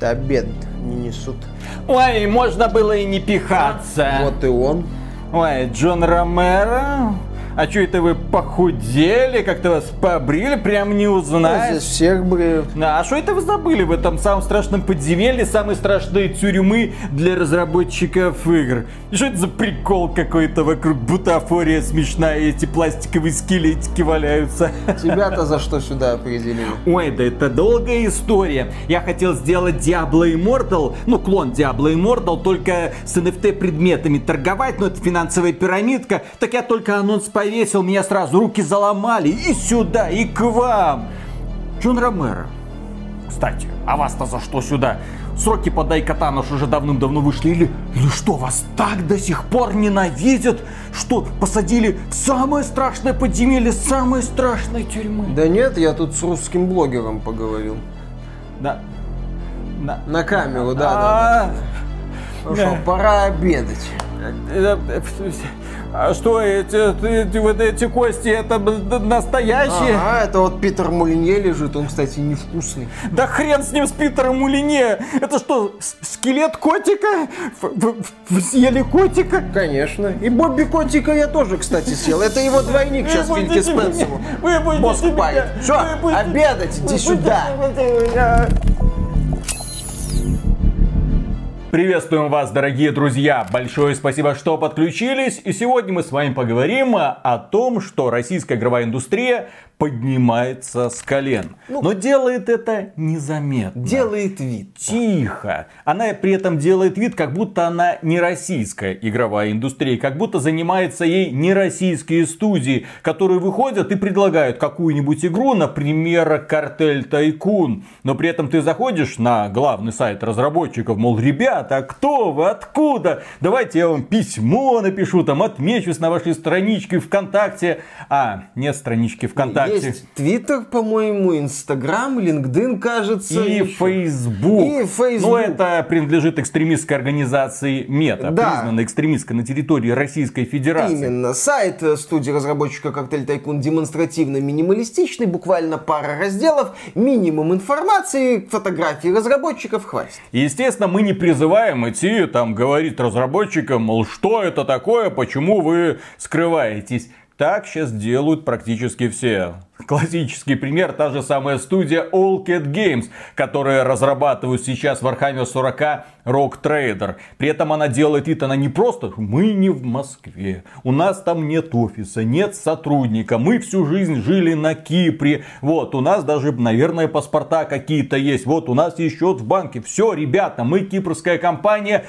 Обед не несут. Ой, можно было и не пихаться. Вот и он. Ой, Джон Ромеро, а что это вы похудели, как-то вас побрили, прям не Ну, узнать? здесь всех бреют. А что это вы забыли в этом самом страшном подземелье, самой страшной тюрьмы для разработчиков игр? И что это за прикол какой-то вокруг бутафория смешная, эти пластиковые скелетики валяются? Тебя-то за что сюда определили? Ой, да это долгая история. Я хотел сделать Diablo Immortal, ну, клон Diablo Immortal, только с NFT предметами торговать, но это финансовая пирамидка. Так я только анонс повесил, меня сразу руки заломали. И сюда, и к вам. Джон Ромеро. Кстати, а вас-то за что сюда? Сроки по Дайкатану ж уже давным-давно вышли. Или, или что, вас так до сих пор ненавидят, что посадили в самое страшное подземелье самой страшной тюрьмы? Да нет, я тут с русским блогером поговорил. Да. Да. На камеру, да, да. А, что, пора обедать. А что эти, эти, вот эти кости, это настоящие? Ага, это вот Питер Мулинье лежит, он, кстати, невкусный. Да хрен с ним, с Питером Мулине! Это что, скелет котика? В- в- в- съели котика? Конечно. И Бобби Котика я тоже, кстати, съел. Это его двойник сейчас. Выпустите Мозг меня! палит. Все, обедать, иди сюда. Приветствуем вас, дорогие друзья! Большое спасибо, что подключились. И сегодня мы с вами поговорим о том, что российская игровая индустрия поднимается с колен. Но делает это незаметно. Делает вид. Тихо. Она при этом делает вид, как будто она не российская игровая индустрия, как будто занимается ей не российские студии, которые выходят и предлагают какую-нибудь игру, например, Картель Тайкун. Но при этом ты заходишь на главный сайт разработчиков, мол, ребята, кто вы, откуда? Давайте я вам письмо напишу, там отмечусь на вашей страничке ВКонтакте. А, нет странички ВКонтакте. Есть Твиттер, по-моему, Инстаграм, LinkedIn, кажется. И. Facebook. И Facebook. Но это принадлежит экстремистской организации Мета, Да. признанной экстремистской на территории Российской Федерации. Именно. Сайт э, студии разработчика Коктейль Тайкун демонстративно минималистичный, буквально пара разделов, минимум информации, фотографии разработчиков хватит. Естественно, мы не призываем идти, там, говорить разработчикам, мол, что это такое, почему вы скрываетесь. Так сейчас делают практически все. Классический пример, та же самая студия All Cat Games, которая разрабатывает сейчас Warhammer 40 Rock Trader. При этом она делает вид, она не просто, мы не в Москве, у нас там нет офиса, нет сотрудника, мы всю жизнь жили на Кипре, вот, у нас даже, наверное, паспорта какие-то есть, вот, у нас есть счет в банке, все, ребята, мы кипрская компания,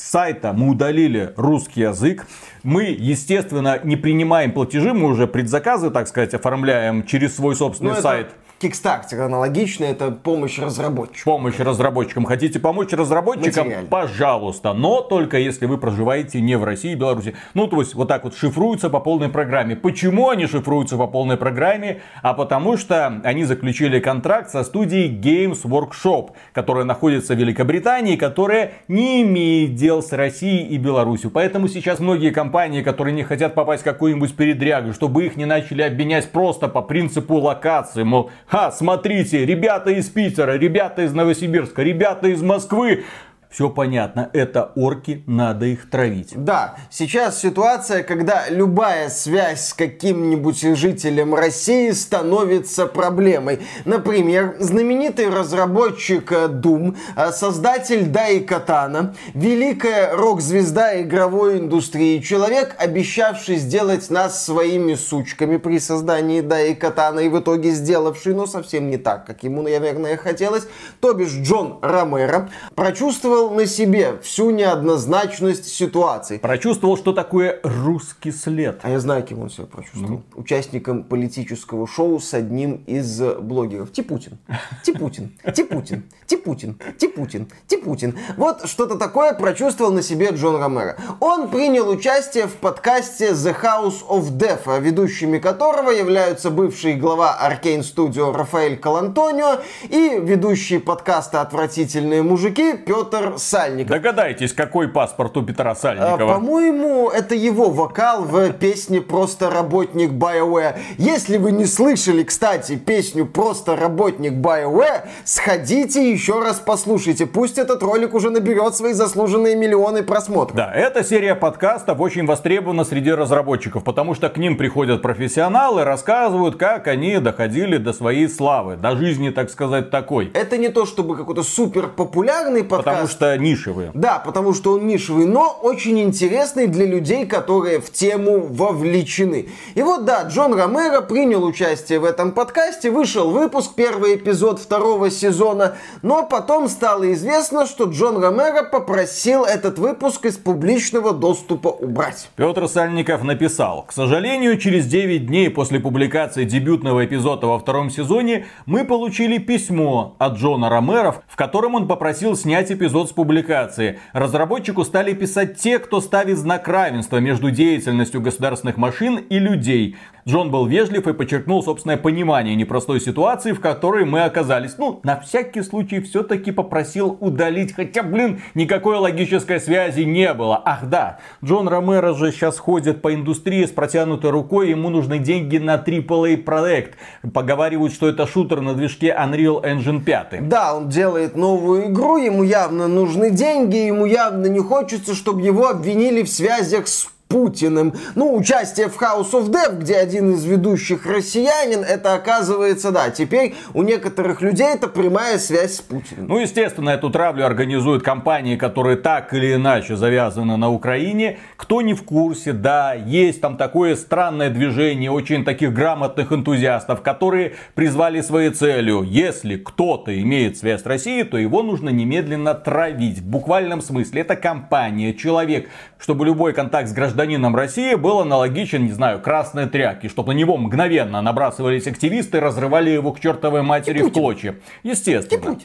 с сайта мы удалили русский язык. Мы, естественно, не принимаем платежи, мы уже предзаказы, так сказать, оформляем через свой собственный Ну, сайт. это Kickstarter аналогично, это помощь разработчику. Помощь разработчикам. Хотите помочь разработчикам? Материально. Пожалуйста. Но только если вы проживаете не в России и Беларуси. Ну, то есть, вот так вот шифруются по полной программе. Почему они шифруются по полной программе? А потому что они заключили контракт со студией Games Workshop, которая находится в Великобритании, которая не имеет дел с Россией и Беларусью. Поэтому сейчас многие компании, которые не хотят попасть в какую-нибудь передрягу, чтобы их не начали обменять просто по принципу локации, мол, ха, смотрите, ребята из Питера, ребята из Новосибирска, ребята из Москвы. Все понятно, это орки, надо их травить. Да, сейчас ситуация, когда любая связь с каким-нибудь жителем России становится проблемой. Например, знаменитый разработчик э, Doom, э, создатель Дай Катана, великая рок-звезда игровой индустрии, человек, обещавший сделать нас своими сучками при создании Дай Катана и в итоге сделавший, но совсем не так, как ему, наверное, хотелось, то бишь Джон Ромеро, прочувствовал на себе всю неоднозначность ситуации. Прочувствовал, что такое русский след. А я знаю, кем он себя прочувствовал. Участником политического шоу с одним из э, блогеров. Типутин. Типутин. Типутин. Типутин. Типутин. Типутин. Вот что-то такое прочувствовал на себе Джон Ромеро. Он принял участие в подкасте The House of Death, ведущими которого являются бывший глава Arcane Studio Рафаэль Калантонио и ведущий подкаста «Отвратительные мужики» Петр Петр Сальников. Догадайтесь, какой паспорт у Петра Сальникова? А, по-моему, это его вокал в песне «Просто работник BioWare». Если вы не слышали, кстати, песню «Просто работник BioWare», сходите еще раз послушайте. Пусть этот ролик уже наберет свои заслуженные миллионы просмотров. Да, эта серия подкастов очень востребована среди разработчиков, потому что к ним приходят профессионалы, рассказывают, как они доходили до своей славы, до жизни, так сказать, такой. Это не то, чтобы какой-то супер популярный подкаст. Потому что нишевый. Да, потому что он нишевый, но очень интересный для людей, которые в тему вовлечены. И вот да, Джон Ромеро принял участие в этом подкасте, вышел выпуск, первый эпизод второго сезона, но потом стало известно, что Джон Ромеро попросил этот выпуск из публичного доступа убрать. Петр Сальников написал, к сожалению, через 9 дней после публикации дебютного эпизода во втором сезоне мы получили письмо от Джона Ромеро, в котором он попросил снять эпизод с публикации. Разработчику стали писать те, кто ставит знак равенства между деятельностью государственных машин и людей. Джон был вежлив и подчеркнул собственное понимание непростой ситуации, в которой мы оказались. Ну, на всякий случай все-таки попросил удалить, хотя, блин, никакой логической связи не было. Ах да, Джон Ромеро же сейчас ходит по индустрии с протянутой рукой, ему нужны деньги на AAA проект. Поговаривают, что это шутер на движке Unreal Engine 5. Да, он делает новую игру, ему явно нужны деньги, ему явно не хочется, чтобы его обвинили в связях с Путиным. Ну, участие в House of Dev, где один из ведущих россиянин, это оказывается, да, теперь у некоторых людей это прямая связь с Путиным. Ну, естественно, эту травлю организуют компании, которые так или иначе завязаны на Украине. Кто не в курсе, да, есть там такое странное движение очень таких грамотных энтузиастов, которые призвали своей целью, если кто-то имеет связь с Россией, то его нужно немедленно травить. В буквальном смысле это компания, человек, чтобы любой контакт с гражданином России был аналогичен, не знаю, красной тряпке, чтобы на него мгновенно набрасывались активисты и разрывали его к чертовой матери в клочья. Естественно.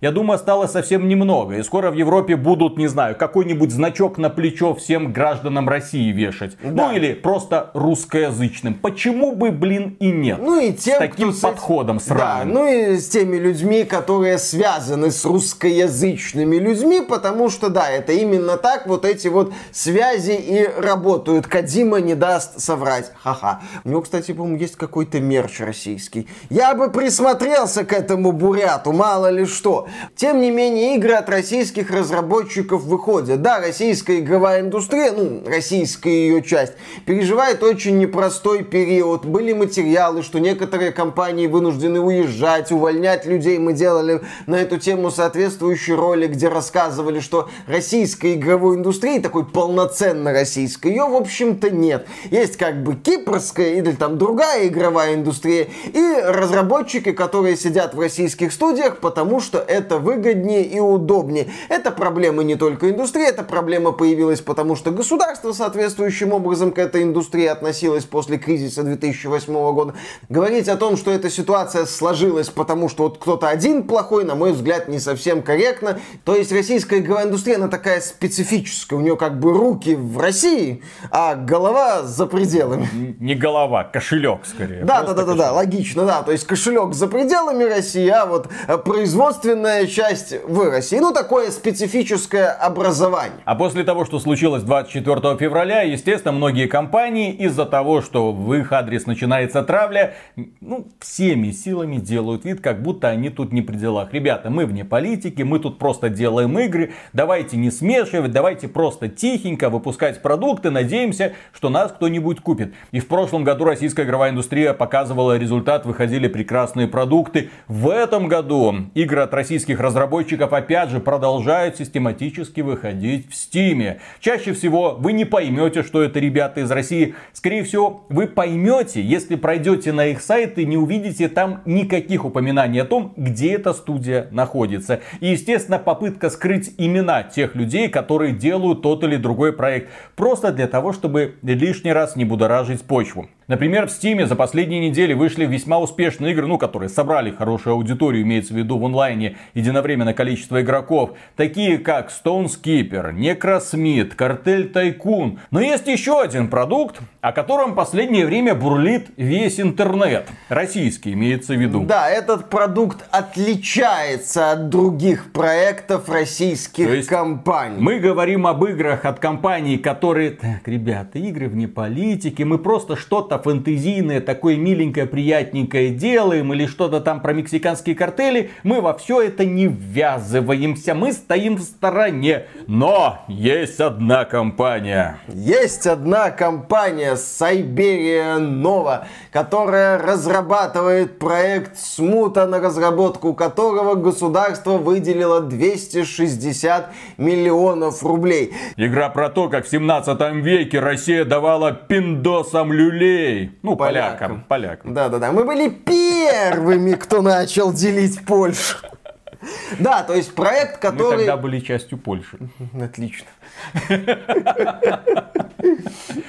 Я думаю, осталось совсем немного. И скоро в Европе будут, не знаю, какой-нибудь значок на плечо всем гражданам России вешать. Да. Ну или просто русскоязычным. Почему бы, блин, и нет? Ну и тем, с таким кто подходом с Да, ну и с теми людьми, которые связаны с русскоязычными людьми, потому что, да, это именно так вот эти вот связи и работают. Кадима не даст соврать. Ха-ха. У него, кстати, по-моему, есть какой-то мерч российский. Я бы присмотрелся к этому буряту, мало ли что. Тем не менее, игры от российских разработчиков выходят. Да, российская игровая индустрия, ну, российская ее часть, переживает очень непростой период. Были материалы, что некоторые компании вынуждены уезжать, увольнять людей. Мы делали на эту тему соответствующий ролик, где рассказывали, что российской игровой индустрии, такой полноценно российской, ее, в общем-то, нет. Есть как бы кипрская или там другая игровая индустрия, и разработчики, которые сидят в российских студиях, потому что это выгоднее и удобнее. Это проблема не только индустрии, эта проблема появилась потому, что государство соответствующим образом к этой индустрии относилось после кризиса 2008 года. Говорить о том, что эта ситуация сложилась потому, что вот кто-то один плохой, на мой взгляд, не совсем корректно. То есть российская игровая индустрия, она такая специфическая. У нее как бы руки в России, а голова за пределами. Не голова, кошелек скорее. Да, да, да, да, да, логично, да. То есть кошелек за пределами России, а вот производственная существенная часть в России. Ну, такое специфическое образование. А после того, что случилось 24 февраля, естественно, многие компании из-за того, что в их адрес начинается травля, ну, всеми силами делают вид, как будто они тут не при делах. Ребята, мы вне политики, мы тут просто делаем игры, давайте не смешивать, давайте просто тихенько выпускать продукты, надеемся, что нас кто-нибудь купит. И в прошлом году российская игровая индустрия показывала результат, выходили прекрасные продукты. В этом году игры от России российских разработчиков опять же продолжают систематически выходить в Стиме. Чаще всего вы не поймете, что это ребята из России. Скорее всего, вы поймете, если пройдете на их сайт и не увидите там никаких упоминаний о том, где эта студия находится. И, естественно, попытка скрыть имена тех людей, которые делают тот или другой проект. Просто для того, чтобы лишний раз не будоражить почву. Например, в Steam за последние недели вышли весьма успешные игры, ну, которые собрали хорошую аудиторию, имеется в виду в онлайне, единовременное количество игроков, такие как Stone Skipper, Necrosmith, Картель Тайкун. Но есть еще один продукт, о котором в последнее время бурлит весь интернет. Российский имеется в виду. Да, этот продукт отличается от других проектов российских компаний. Мы говорим об играх от компаний, которые... Так, ребята, игры вне политики, мы просто что-то что-то фэнтезийное, такое миленькое, приятненькое делаем, или что-то там про мексиканские картели, мы во все это не ввязываемся, мы стоим в стороне. Но есть одна компания. Есть одна компания, Сайберия Нова, которая разрабатывает проект Смута, на разработку которого государство выделило 260 миллионов рублей. Игра про то, как в 17 веке Россия давала пиндосам люлей людей. Ну, полякам. Полякам. Да-да-да. Мы были первыми, кто начал делить Польшу. Да, то есть проект, который... Мы тогда были частью Польши. Отлично.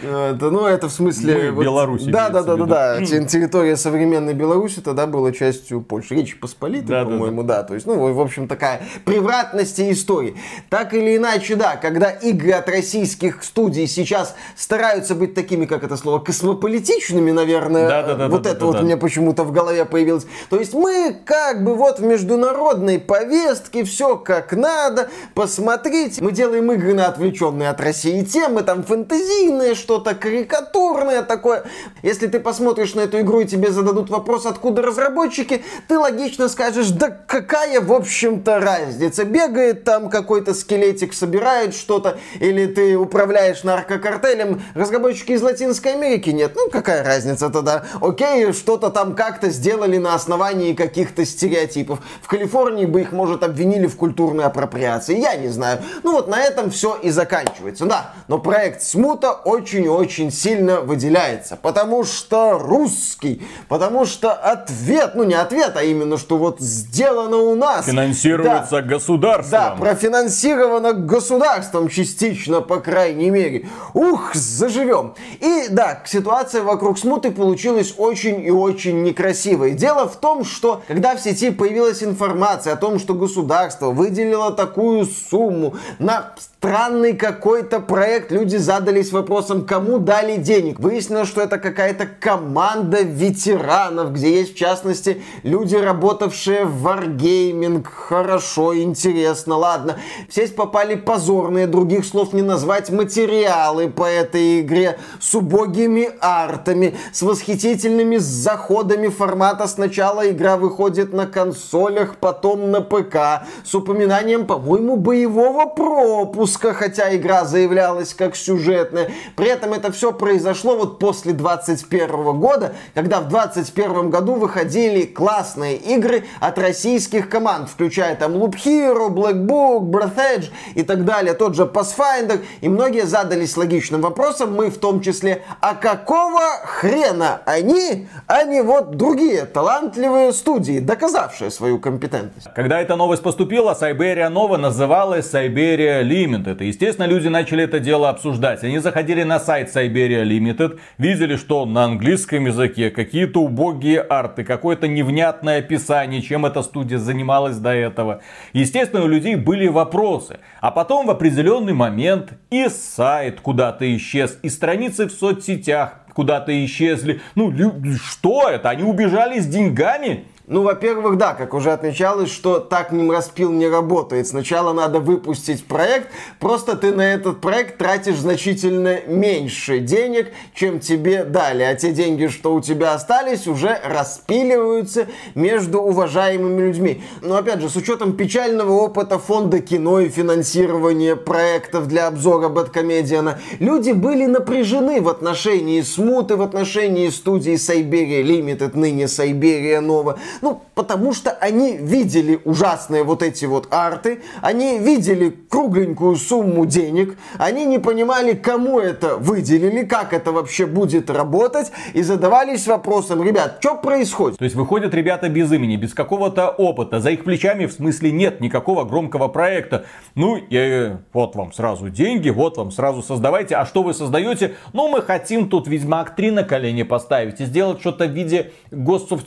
Это, ну, это в смысле... Ну, Беларуси. Да, да, да, да, да. Территория современной Беларуси тогда была частью Польши. Речь Посполитой, да, по-моему, да, да. То есть, ну, в общем, такая превратность истории. Так или иначе, да, когда игры от российских студий сейчас стараются быть такими, как это слово, космополитичными, наверное. Да, да, да. Вот да, это да, вот да. мне почему-то в голове появилось. То есть мы как бы вот в международной повестке, все как надо, посмотрите. Мы делаем игры на отвлеченные от России темы, там фэнтезийные, что-то карикатурное такое. Если ты посмотришь на эту игру и тебе зададут вопрос, откуда разработчики, ты логично скажешь, да какая, в общем-то, разница. Бегает там какой-то скелетик, собирает что-то, или ты управляешь наркокартелем, разработчики из Латинской Америки нет. Ну, какая разница тогда? Окей, что-то там как-то сделали на основании каких-то стереотипов. В Калифорнии бы их, может, обвинили в культурной апроприации, я не знаю. Ну вот на этом все и заканчивается. Да, но проект Смута очень-очень сильно выделяется, потому что русский, потому что ответ, ну не ответ, а именно, что вот сделано у нас. Финансируется да, государством. Да, профинансировано государством частично, по крайней мере. Ух, заживем. И да, ситуация вокруг Смуты получилась очень и очень некрасивой. Дело в том, что когда в сети появилась информация о том, что государство выделило такую сумму на странный какой-то проект. Люди задались вопросом, кому дали денег. Выяснилось, что это какая-то команда ветеранов, где есть, в частности, люди, работавшие в Wargaming. Хорошо, интересно, ладно. Все попали позорные, других слов не назвать, материалы по этой игре с убогими артами, с восхитительными заходами формата. Сначала игра выходит на консолях, потом на ПК, с упоминанием, по-моему, боевого пропуска выпуска, хотя игра заявлялась как сюжетная. При этом это все произошло вот после 21 года, когда в 21 году выходили классные игры от российских команд, включая там Loop Hero, Black Book, Breath Edge и так далее, тот же Pathfinder. И многие задались логичным вопросом, мы в том числе, а какого хрена они, а не вот другие талантливые студии, доказавшие свою компетентность? Когда эта новость поступила, Siberia Nova называлась Siberia Limit. Limited. Естественно, люди начали это дело обсуждать. Они заходили на сайт Siberia Limited, видели, что на английском языке какие-то убогие арты, какое-то невнятное описание, чем эта студия занималась до этого. Естественно, у людей были вопросы. А потом в определенный момент и сайт куда-то исчез, и страницы в соцсетях куда-то исчезли. Ну, что это? Они убежали с деньгами? Ну, во-первых, да, как уже отмечалось, что так ним распил не работает. Сначала надо выпустить проект, просто ты на этот проект тратишь значительно меньше денег, чем тебе дали. А те деньги, что у тебя остались, уже распиливаются между уважаемыми людьми. Но опять же, с учетом печального опыта фонда кино и финансирования проектов для обзора Бэткомедиана, люди были напряжены в отношении смуты, в отношении студии Siberia Limited, ныне Siberia Nova. Ну, потому что они видели ужасные вот эти вот арты, они видели кругленькую сумму денег, они не понимали, кому это выделили, как это вообще будет работать, и задавались вопросом, ребят, что происходит? То есть выходят ребята без имени, без какого-то опыта, за их плечами в смысле нет никакого громкого проекта. Ну, и вот вам сразу деньги, вот вам сразу создавайте. А что вы создаете? Ну, мы хотим тут Ведьмак 3 на колени поставить и сделать что-то в виде Ghost of.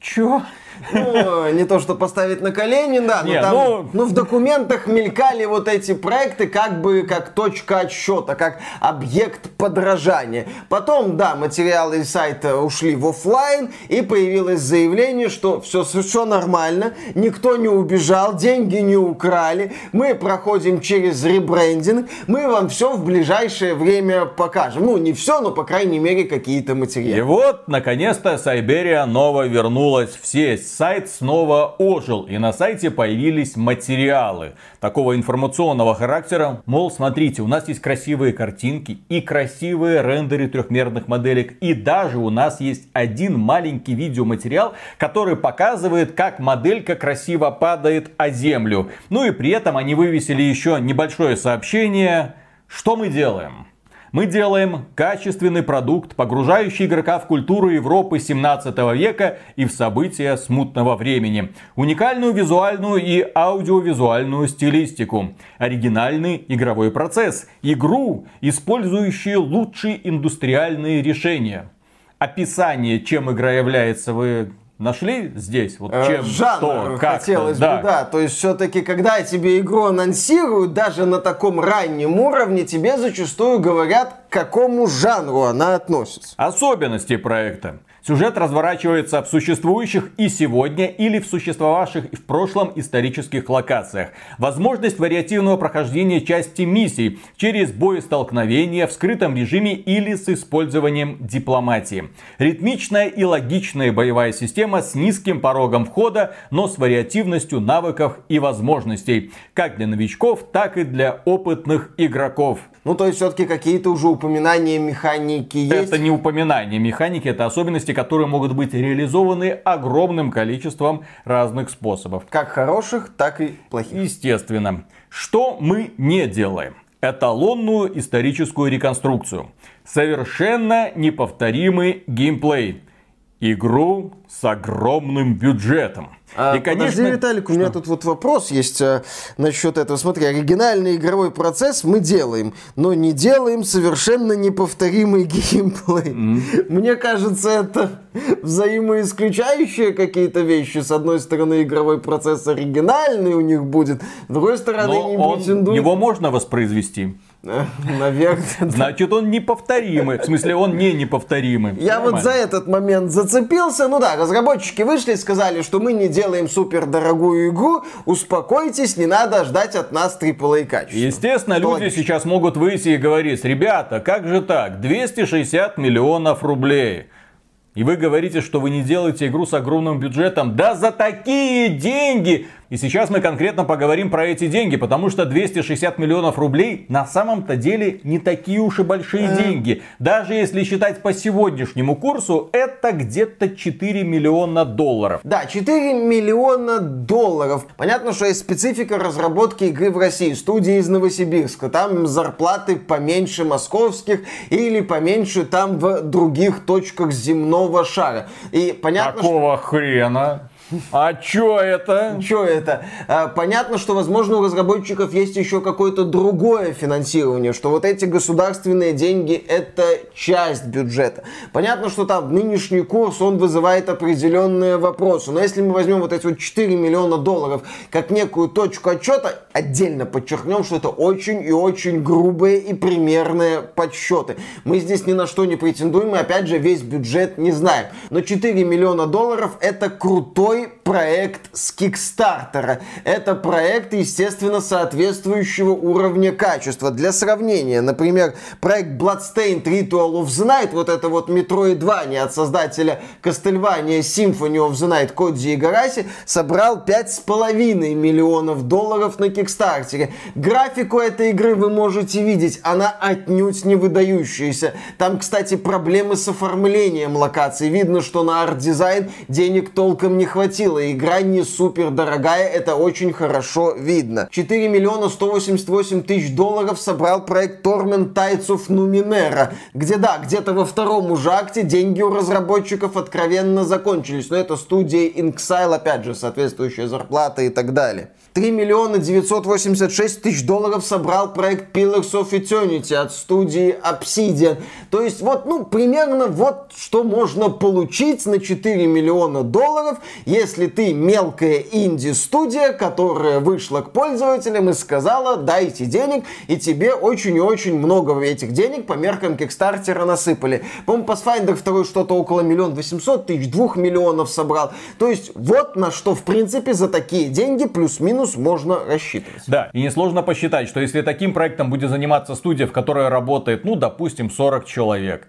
Чё? Ну, не то, что поставить на колени, да, но Не, там, ну- ну, в документах мелькали вот эти проекты как бы как точка отсчета, как объект подражания. Потом, да, материалы из сайта ушли в офлайн и появилось заявление, что все, все нормально, никто не убежал, деньги не украли, мы проходим через ребрендинг, мы вам все в ближайшее время покажем. Ну, не все, но, по крайней мере, какие-то И материалы. вот, наконец-то, Сайберия Нова вернулась в сеть. Сайт снова ожил, и на сайте появились материалы такого информационного характера. Мол, смотрите, у нас есть красивые картинки и красивые рендеры трехмерных моделек. И даже у нас есть один маленький видеоматериал, который показывает, как моделька красиво падает о землю. Ну и при этом они вывесили еще небольшое сообщение. Что мы делаем? Мы делаем качественный продукт, погружающий игрока в культуру Европы 17 века и в события смутного времени. Уникальную визуальную и аудиовизуальную стилистику. Оригинальный игровой процесс. Игру, использующую лучшие индустриальные решения. Описание, чем игра является, вы нашли здесь? Вот Э, чем, Жанр что, как хотелось бы, да. То есть все-таки, когда тебе игру анонсируют, даже на таком раннем уровне, тебе зачастую говорят, к какому жанру она относится. Особенности проекта. Сюжет разворачивается в существующих и сегодня или в существовавших в прошлом исторических локациях. Возможность вариативного прохождения части миссий через боестолкновения в скрытом режиме или с использованием дипломатии. Ритмичная и логичная боевая система с низким порогом входа, но с вариативностью навыков и возможностей. Как для новичков, так и для опытных игроков. Ну, то есть все-таки какие-то уже упоминания механики есть. Это не упоминание механики, это особенности, которые могут быть реализованы огромным количеством разных способов. Как хороших, так и плохих. Естественно. Что мы не делаем? Эталонную историческую реконструкцию. Совершенно неповторимый геймплей. Игру с огромным бюджетом. А, И, конечно, Подожди, Виталик, у меня тут вот вопрос есть а, насчет этого. Смотри, оригинальный игровой процесс мы делаем, но не делаем совершенно неповторимый геймплей. Мне кажется, это взаимоисключающие какие-то вещи. С одной стороны, игровой процесс оригинальный у них будет, с другой стороны, но не он- претендует. его можно воспроизвести. Наверное, Значит, он неповторимый. В смысле, он не неповторимый. Я вот Нормально. за этот момент зацепился. Ну да, разработчики вышли и сказали, что мы не делаем супер дорогую игру. Успокойтесь, не надо ждать от нас AAA качества. Естественно, Что люди логично. сейчас могут выйти и говорить, ребята, как же так, 260 миллионов рублей. И вы говорите, что вы не делаете игру с огромным бюджетом. Да за такие деньги! И сейчас мы конкретно поговорим про эти деньги, потому что 260 миллионов рублей на самом-то деле не такие уж и большие деньги. Даже если считать по сегодняшнему курсу, это где-то 4 миллиона долларов. Да, 4 миллиона долларов. Понятно, что есть специфика разработки игры в России. Студии из Новосибирска. Там зарплаты поменьше московских или поменьше там в других точках земного шара. И понятно, что... Какого хрена? А чё это? Что это? А, Понятно, что, возможно, у разработчиков есть еще какое-то другое финансирование, что вот эти государственные деньги – это часть бюджета. Понятно, что там нынешний курс, он вызывает определенные вопросы. Но если мы возьмем вот эти вот 4 миллиона долларов как некую точку отчета, отдельно подчеркнем, что это очень и очень грубые и примерные подсчеты. Мы здесь ни на что не претендуем, и опять же весь бюджет не знаем. Но 4 миллиона долларов – это крутой проект с Кикстартера. Это проект, естественно, соответствующего уровня качества. Для сравнения, например, проект Bloodstained Ritual of the Night, вот это вот Metroidvania от создателя Castlevania Symphony of the Night Кодзи Игараси, собрал 5,5 миллионов долларов на Кикстартере. Графику этой игры вы можете видеть, она отнюдь не выдающаяся. Там, кстати, проблемы с оформлением локаций. Видно, что на арт-дизайн денег толком не хватило. Хватило. Игра не супер дорогая, это очень хорошо видно. 4 миллиона 188 тысяч долларов собрал проект Torment Tides of Numenera, где, да, где-то во втором уже акте деньги у разработчиков откровенно закончились. Но это студия inXile, опять же, соответствующая зарплата и так далее. 3 миллиона 986 тысяч долларов собрал проект Pillars of Eternity от студии Obsidian. То есть вот, ну, примерно вот что можно получить на 4 миллиона долларов, если ты мелкая инди-студия, которая вышла к пользователям и сказала, дайте денег, и тебе очень и очень много этих денег по меркам Кикстартера насыпали. По-моему, Pathfinder 2 что-то около миллион восемьсот тысяч, двух миллионов собрал. То есть вот на что, в принципе, за такие деньги плюс-минус плюс можно рассчитывать. Да, и несложно посчитать, что если таким проектом будет заниматься студия, в которой работает, ну, допустим, 40 человек,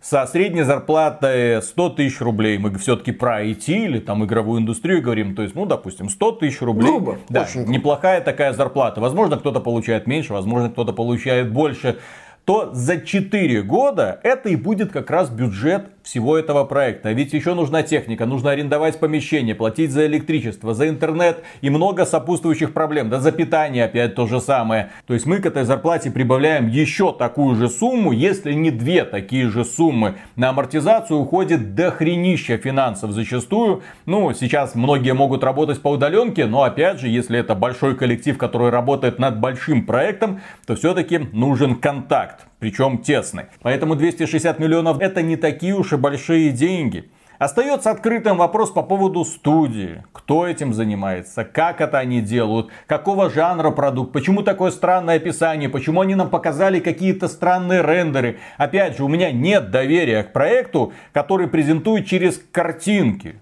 со средней зарплатой 100 тысяч рублей. Мы все-таки про IT или там игровую индустрию говорим. То есть, ну, допустим, 100 тысяч рублей. Грубо. Да, очень грубо. неплохая такая зарплата. Возможно, кто-то получает меньше, возможно, кто-то получает больше то за 4 года это и будет как раз бюджет всего этого проекта. Ведь еще нужна техника, нужно арендовать помещение, платить за электричество, за интернет и много сопутствующих проблем. Да за питание опять то же самое. То есть мы к этой зарплате прибавляем еще такую же сумму, если не две такие же суммы. На амортизацию уходит дохренища финансов зачастую. Ну, сейчас многие могут работать по удаленке, но опять же, если это большой коллектив, который работает над большим проектом, то все-таки нужен контакт причем тесный. Поэтому 260 миллионов это не такие уж и большие деньги. Остается открытым вопрос по поводу студии. Кто этим занимается? Как это они делают? Какого жанра продукт? Почему такое странное описание? Почему они нам показали какие-то странные рендеры? Опять же, у меня нет доверия к проекту, который презентует через картинки.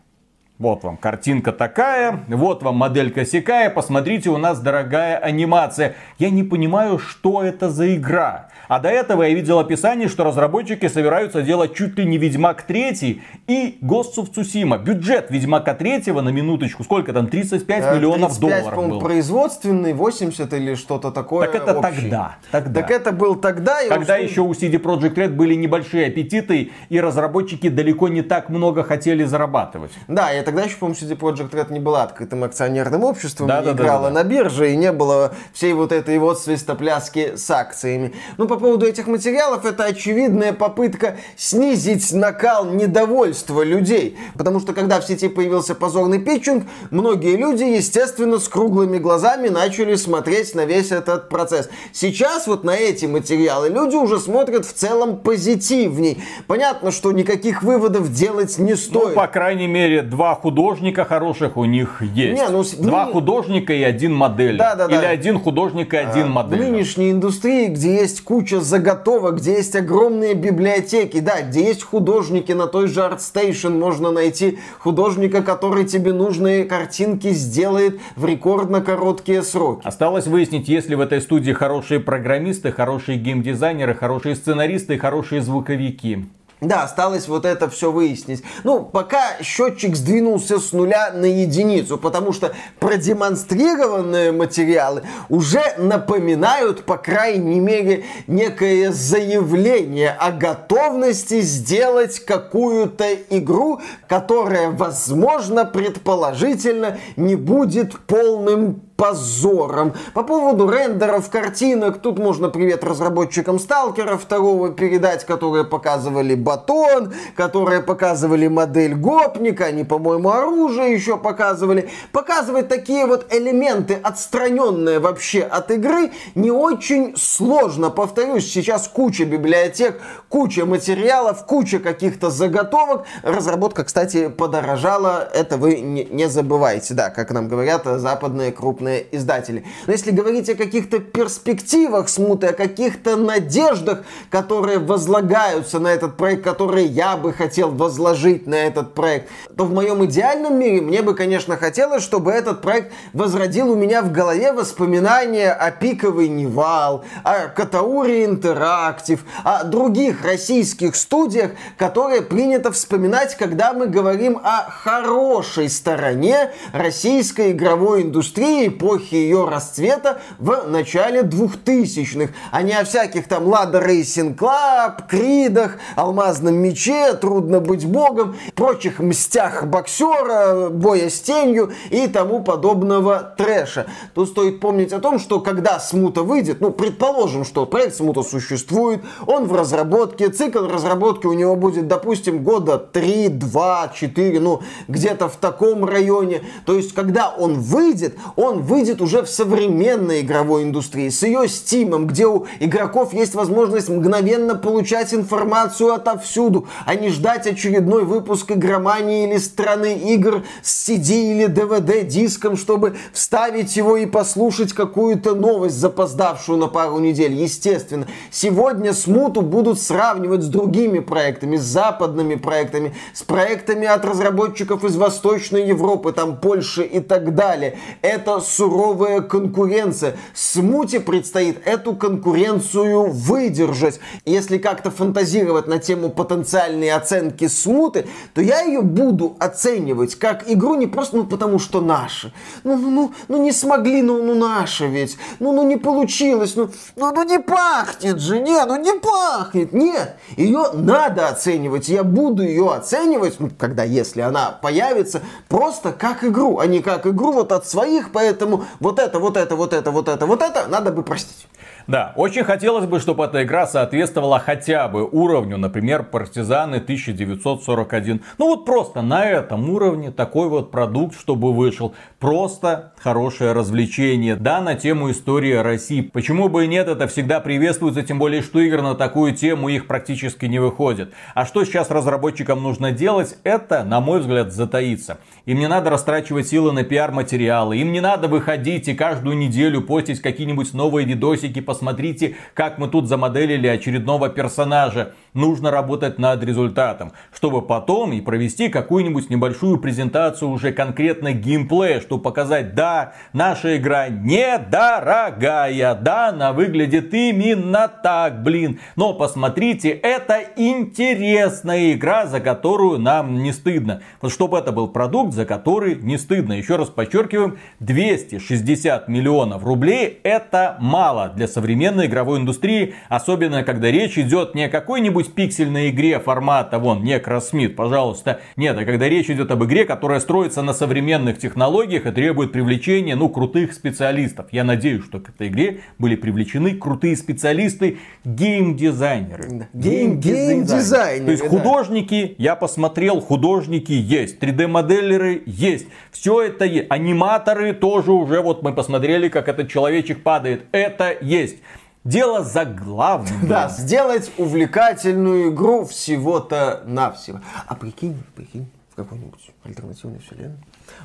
Вот вам картинка такая, вот вам моделька сякая, посмотрите, у нас дорогая анимация. Я не понимаю, что это за игра. А до этого я видел описание, что разработчики собираются делать чуть ли не Ведьмак 3 и Ghost of Tsushima. Бюджет Ведьмака 3 на минуточку, сколько там, 35 э, миллионов 35, долларов был. производственный, 80 или что-то такое Так это общий. тогда, тогда. Так это был тогда. Когда еще у CD Projekt Red были небольшие аппетиты, и разработчики далеко не так много хотели зарабатывать. Да, я тогда еще, по-моему, CD Projekt Red не была открытым акционерным обществом, да, да, играла да, да. на бирже, и не было всей вот этой вот свистопляски с акциями. Ну, по поводу этих материалов, это очевидная попытка снизить накал недовольства людей. Потому что когда в сети появился позорный питчинг, многие люди, естественно, с круглыми глазами начали смотреть на весь этот процесс. Сейчас вот на эти материалы люди уже смотрят в целом позитивней. Понятно, что никаких выводов делать не стоит. Ну, по крайней мере, два художника хороших у них есть. Не, ну, два художника и один модель. Да, да, Или да. один художник и один а, модель. В нынешней индустрии, где есть куча куча заготовок, где есть огромные библиотеки, да, где есть художники, на той же ArtStation можно найти художника, который тебе нужные картинки сделает в рекордно короткие сроки. Осталось выяснить, есть ли в этой студии хорошие программисты, хорошие геймдизайнеры, хорошие сценаристы хорошие звуковики. Да, осталось вот это все выяснить. Ну, пока счетчик сдвинулся с нуля на единицу, потому что продемонстрированные материалы уже напоминают, по крайней мере, некое заявление о готовности сделать какую-то игру, которая, возможно, предположительно, не будет полным позором. По поводу рендеров картинок, тут можно привет разработчикам Сталкера второго передать, которые показывали батон, которые показывали модель гопника, они, по-моему, оружие еще показывали. Показывать такие вот элементы, отстраненные вообще от игры, не очень сложно. Повторюсь, сейчас куча библиотек, куча материалов, куча каких-то заготовок. Разработка, кстати, подорожала, это вы не, не забывайте. Да, как нам говорят западные крупные крупные издатели. Но если говорить о каких-то перспективах смуты, о каких-то надеждах, которые возлагаются на этот проект, которые я бы хотел возложить на этот проект, то в моем идеальном мире мне бы, конечно, хотелось, чтобы этот проект возродил у меня в голове воспоминания о Пиковый Невал, о Катауре Интерактив, о других российских студиях, которые принято вспоминать, когда мы говорим о хорошей стороне российской игровой индустрии, эпохи ее расцвета в начале 2000-х, а не о всяких там Lada Racing Club, Кридах, Алмазном мече, Трудно быть богом, прочих мстях боксера, боя с тенью и тому подобного трэша. Тут стоит помнить о том, что когда Смута выйдет, ну, предположим, что проект Смута существует, он в разработке, цикл разработки у него будет, допустим, года 3, 2, 4, ну, где-то в таком районе. То есть, когда он выйдет, он выйдет уже в современной игровой индустрии, с ее стимом, где у игроков есть возможность мгновенно получать информацию отовсюду, а не ждать очередной выпуск игромании или страны игр с CD или DVD диском, чтобы вставить его и послушать какую-то новость, запоздавшую на пару недель. Естественно, сегодня смуту будут сравнивать с другими проектами, с западными проектами, с проектами от разработчиков из Восточной Европы, там Польши и так далее. Это суровая конкуренция. Смуте предстоит эту конкуренцию выдержать. Если как-то фантазировать на тему потенциальной оценки смуты, то я ее буду оценивать как игру не просто ну потому что наши. Ну, ну, ну, ну не смогли, ну, ну наши ведь. Ну, ну не получилось, ну, ну, ну не пахнет же, не, ну не пахнет. Нет, ее надо оценивать. Я буду ее оценивать, ну, когда, если она появится, просто как игру, а не как игру вот от своих, поэтому вот это, вот это, вот это, вот это, вот это надо бы простить. Да, очень хотелось бы, чтобы эта игра соответствовала хотя бы уровню, например, Партизаны 1941. Ну вот просто на этом уровне такой вот продукт, чтобы вышел. Просто хорошее развлечение. Да, на тему истории России. Почему бы и нет, это всегда приветствуется, тем более, что игры на такую тему их практически не выходят. А что сейчас разработчикам нужно делать, это, на мой взгляд, затаиться. Им не надо растрачивать силы на пиар-материалы, им не надо выходить и каждую неделю постить какие-нибудь новые видосики, посмотрите, как мы тут замоделили очередного персонажа нужно работать над результатом, чтобы потом и провести какую-нибудь небольшую презентацию уже конкретно геймплея, чтобы показать, да, наша игра недорогая, да, она выглядит именно так, блин, но посмотрите, это интересная игра, за которую нам не стыдно. Вот чтобы это был продукт, за который не стыдно. Еще раз подчеркиваем, 260 миллионов рублей это мало для современной игровой индустрии, особенно когда речь идет не о какой-нибудь какой-нибудь пиксельной игре формата, вон, Necrosmith, пожалуйста. Нет, а когда речь идет об игре, которая строится на современных технологиях и требует привлечения, ну, крутых специалистов. Я надеюсь, что к этой игре были привлечены крутые специалисты, геймдизайнеры. Геймдизайнеры. То есть художники, я посмотрел, художники есть, 3D-моделеры есть. Все это есть. Аниматоры тоже уже, вот мы посмотрели, как этот человечек падает. Это есть. Дело за главным. Да, сделать увлекательную игру всего-то навсего. А прикинь, прикинь, в какой-нибудь альтернативной вселенной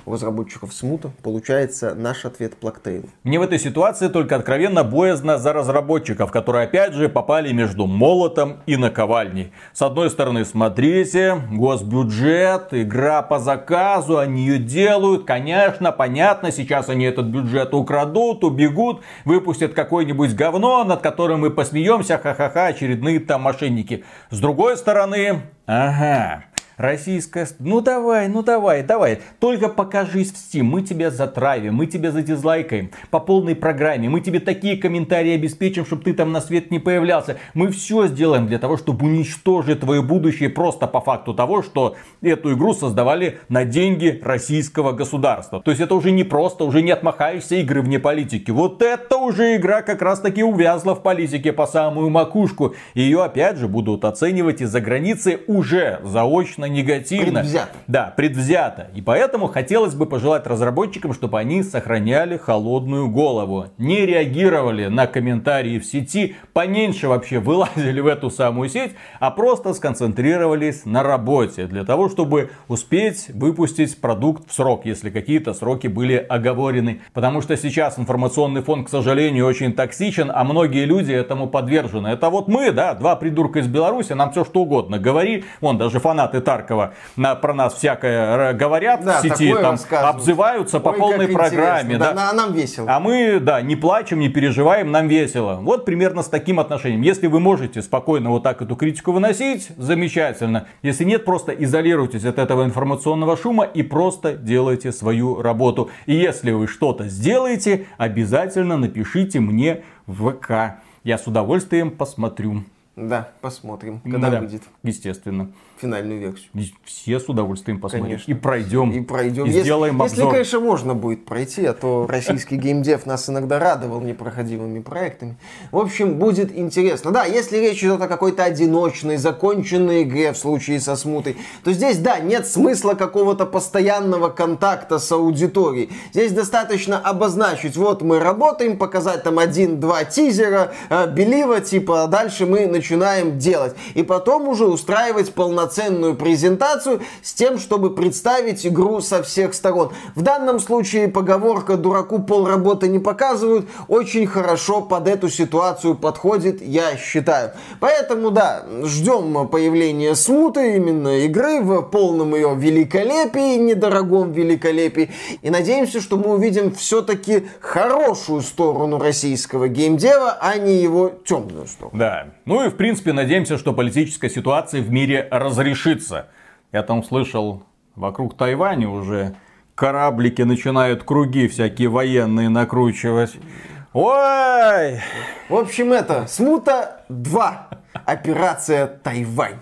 у разработчиков смута получается наш ответ Плактейл. Мне в этой ситуации только откровенно боязно за разработчиков, которые опять же попали между молотом и наковальней. С одной стороны, смотрите, госбюджет, игра по заказу, они ее делают, конечно, понятно, сейчас они этот бюджет украдут, убегут, выпустят какое-нибудь говно, над которым мы посмеемся, ха-ха-ха, очередные там мошенники. С другой стороны, ага, Российская... Ну давай, ну давай, давай. Только покажись в Steam. Мы тебя затравим, мы тебя задизлайкаем по полной программе. Мы тебе такие комментарии обеспечим, чтобы ты там на свет не появлялся. Мы все сделаем для того, чтобы уничтожить твое будущее просто по факту того, что эту игру создавали на деньги российского государства. То есть это уже не просто, уже не отмахаешься игры вне политики. Вот это уже игра как раз таки увязла в политике по самую макушку. Ее опять же будут оценивать из-за границы уже заочно негативно. Предвзято. Да, предвзято. И поэтому хотелось бы пожелать разработчикам, чтобы они сохраняли холодную голову. Не реагировали на комментарии в сети, поменьше вообще вылазили в эту самую сеть, а просто сконцентрировались на работе. Для того, чтобы успеть выпустить продукт в срок, если какие-то сроки были оговорены. Потому что сейчас информационный фон, к сожалению, очень токсичен, а многие люди этому подвержены. Это вот мы, да, два придурка из Беларуси, нам все что угодно говори. Вон, даже фанаты Тар Харькова на, про нас всякое говорят Да, в сети, там обзываются по Ой, полной программе. Да. Да, на- нам весело. А мы, да, не плачем, не переживаем, нам весело. Вот примерно с таким отношением. Если вы можете спокойно вот так эту критику выносить, замечательно. Если нет, просто изолируйтесь от этого информационного шума и просто делайте свою работу. И если вы что-то сделаете, обязательно напишите мне в ВК. Я с удовольствием посмотрю. Да, посмотрим, когда Да, выйдет Естественно. Финальную версию. И Все с удовольствием посмотрим. Конечно. И пройдем. И пройдем. И Если- сделаем если, обзор. конечно, можно будет пройти, а то российский геймдев нас иногда радовал непроходимыми проектами. В общем, будет интересно. Да, если речь идет о какой-то одиночной, законченной игре в случае со смутой, то здесь, да, нет смысла какого-то постоянного контакта с аудиторией. Здесь достаточно обозначить, вот мы работаем, показать там один-два тизера, э, белива, типа, а дальше мы начинаем делать. И потом уже устраивать полноценную презентацию с тем, чтобы представить игру со всех сторон. В данном случае поговорка «дураку полработы не показывают» очень хорошо под эту ситуацию подходит, я считаю. Поэтому, да, ждем появления смуты, именно игры в полном ее великолепии, недорогом великолепии. И надеемся, что мы увидим все-таки хорошую сторону российского геймдева, а не его темную сторону. Да. Ну и в принципе надеемся, что политическая ситуация в мире разрешится. Я там слышал, вокруг Тайваня уже кораблики начинают круги всякие военные накручивать. Ой! В общем, это Смута 2. Операция Тайвань.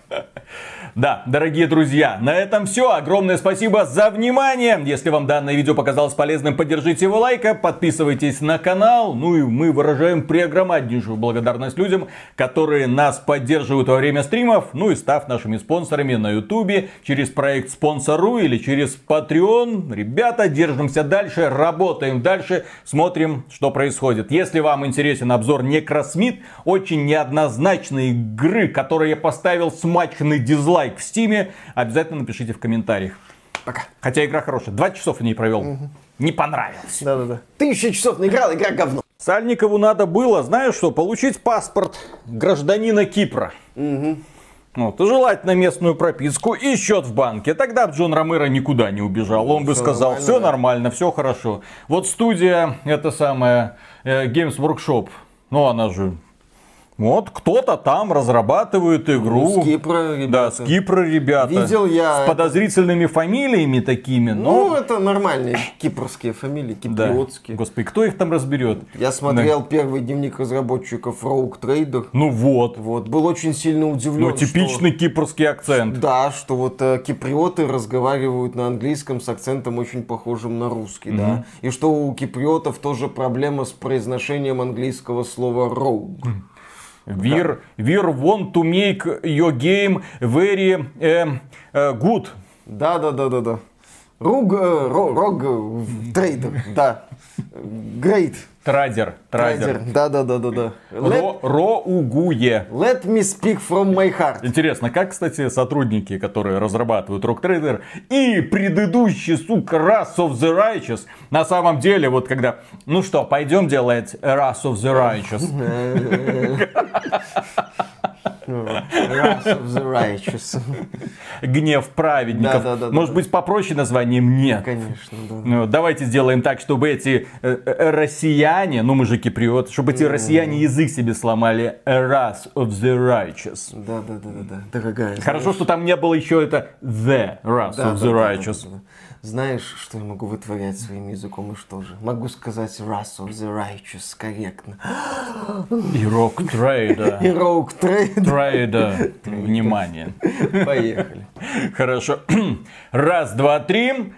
Да, дорогие друзья, на этом все. Огромное спасибо за внимание. Если вам данное видео показалось полезным, поддержите его лайком, подписывайтесь на канал. Ну и мы выражаем преогромаднейшую благодарность людям, которые нас поддерживают во время стримов. Ну и став нашими спонсорами на ютубе, через проект Спонсору или через Patreon. Ребята, держимся дальше, работаем дальше, смотрим, что происходит. Если вам интересен обзор Necrosmith, очень неоднозначной игры, которой я поставил смачный дизлайк в стиме, обязательно напишите в комментариях. Пока. Хотя игра хорошая. Два часов в ней провел. Не понравилось. Да-да-да. Тысяча часов наиграл, игра говно. Сальникову надо было, знаешь что, получить паспорт гражданина Кипра. Вот, и желательно местную прописку и счет в банке. Тогда бы Джон Ромеро никуда не убежал. Он бы всё сказал, нормально, все да. нормально, все хорошо. Вот студия, это самая э, Games Workshop, ну она же... Вот кто-то там разрабатывает игру. С Кипра, Да, ребята. с Кипра ребята. Видел я С это. подозрительными фамилиями такими, Ну, но... это нормальные кипрские фамилии, да. киприотские. Господи, кто их там разберет? Я смотрел первый дневник разработчиков Rogue Trader. Ну вот. Вот, был очень сильно удивлен. Ну, типичный кипрский акцент. Да, что вот э, киприоты разговаривают на английском с акцентом очень похожим на русский, да. И что у киприотов тоже проблема с произношением английского слова rogue. Wir, wir want to make your game very э, э, good. Да, да, да, да, да. Руг, э, ро- рог, э, трейдер, да. Great. Традер. Традер. Да, да, да, да, да. Let, роугуе. let me speak from my heart. Интересно, как, кстати, сотрудники, которые разрабатывают Rock Trader и предыдущий, сука, Wrath of the Righteous, на самом деле, вот когда, ну что, пойдем делать Wrath of the Righteous. Wrath of the righteous. Гнев праведников. Да, да, да, Может да. быть, попроще названием? Нет. Конечно, да. Ну, давайте сделаем так, чтобы эти э, э, россияне, ну мы же киприоты, чтобы эти россияне язык себе сломали. Wrath of the Righteous. Да, да, да, да, да. Дорогая. Хорошо, что там не было еще это The Wrath Да, of да, the да, Righteous. да, да, да. Знаешь, что я могу вытворять своим языком и что же? Могу сказать Wrath of the Righteous корректно. И Rock Trader. И Rogue Trade. Трейда. Внимание. Поехали. Хорошо. Раз, два, три.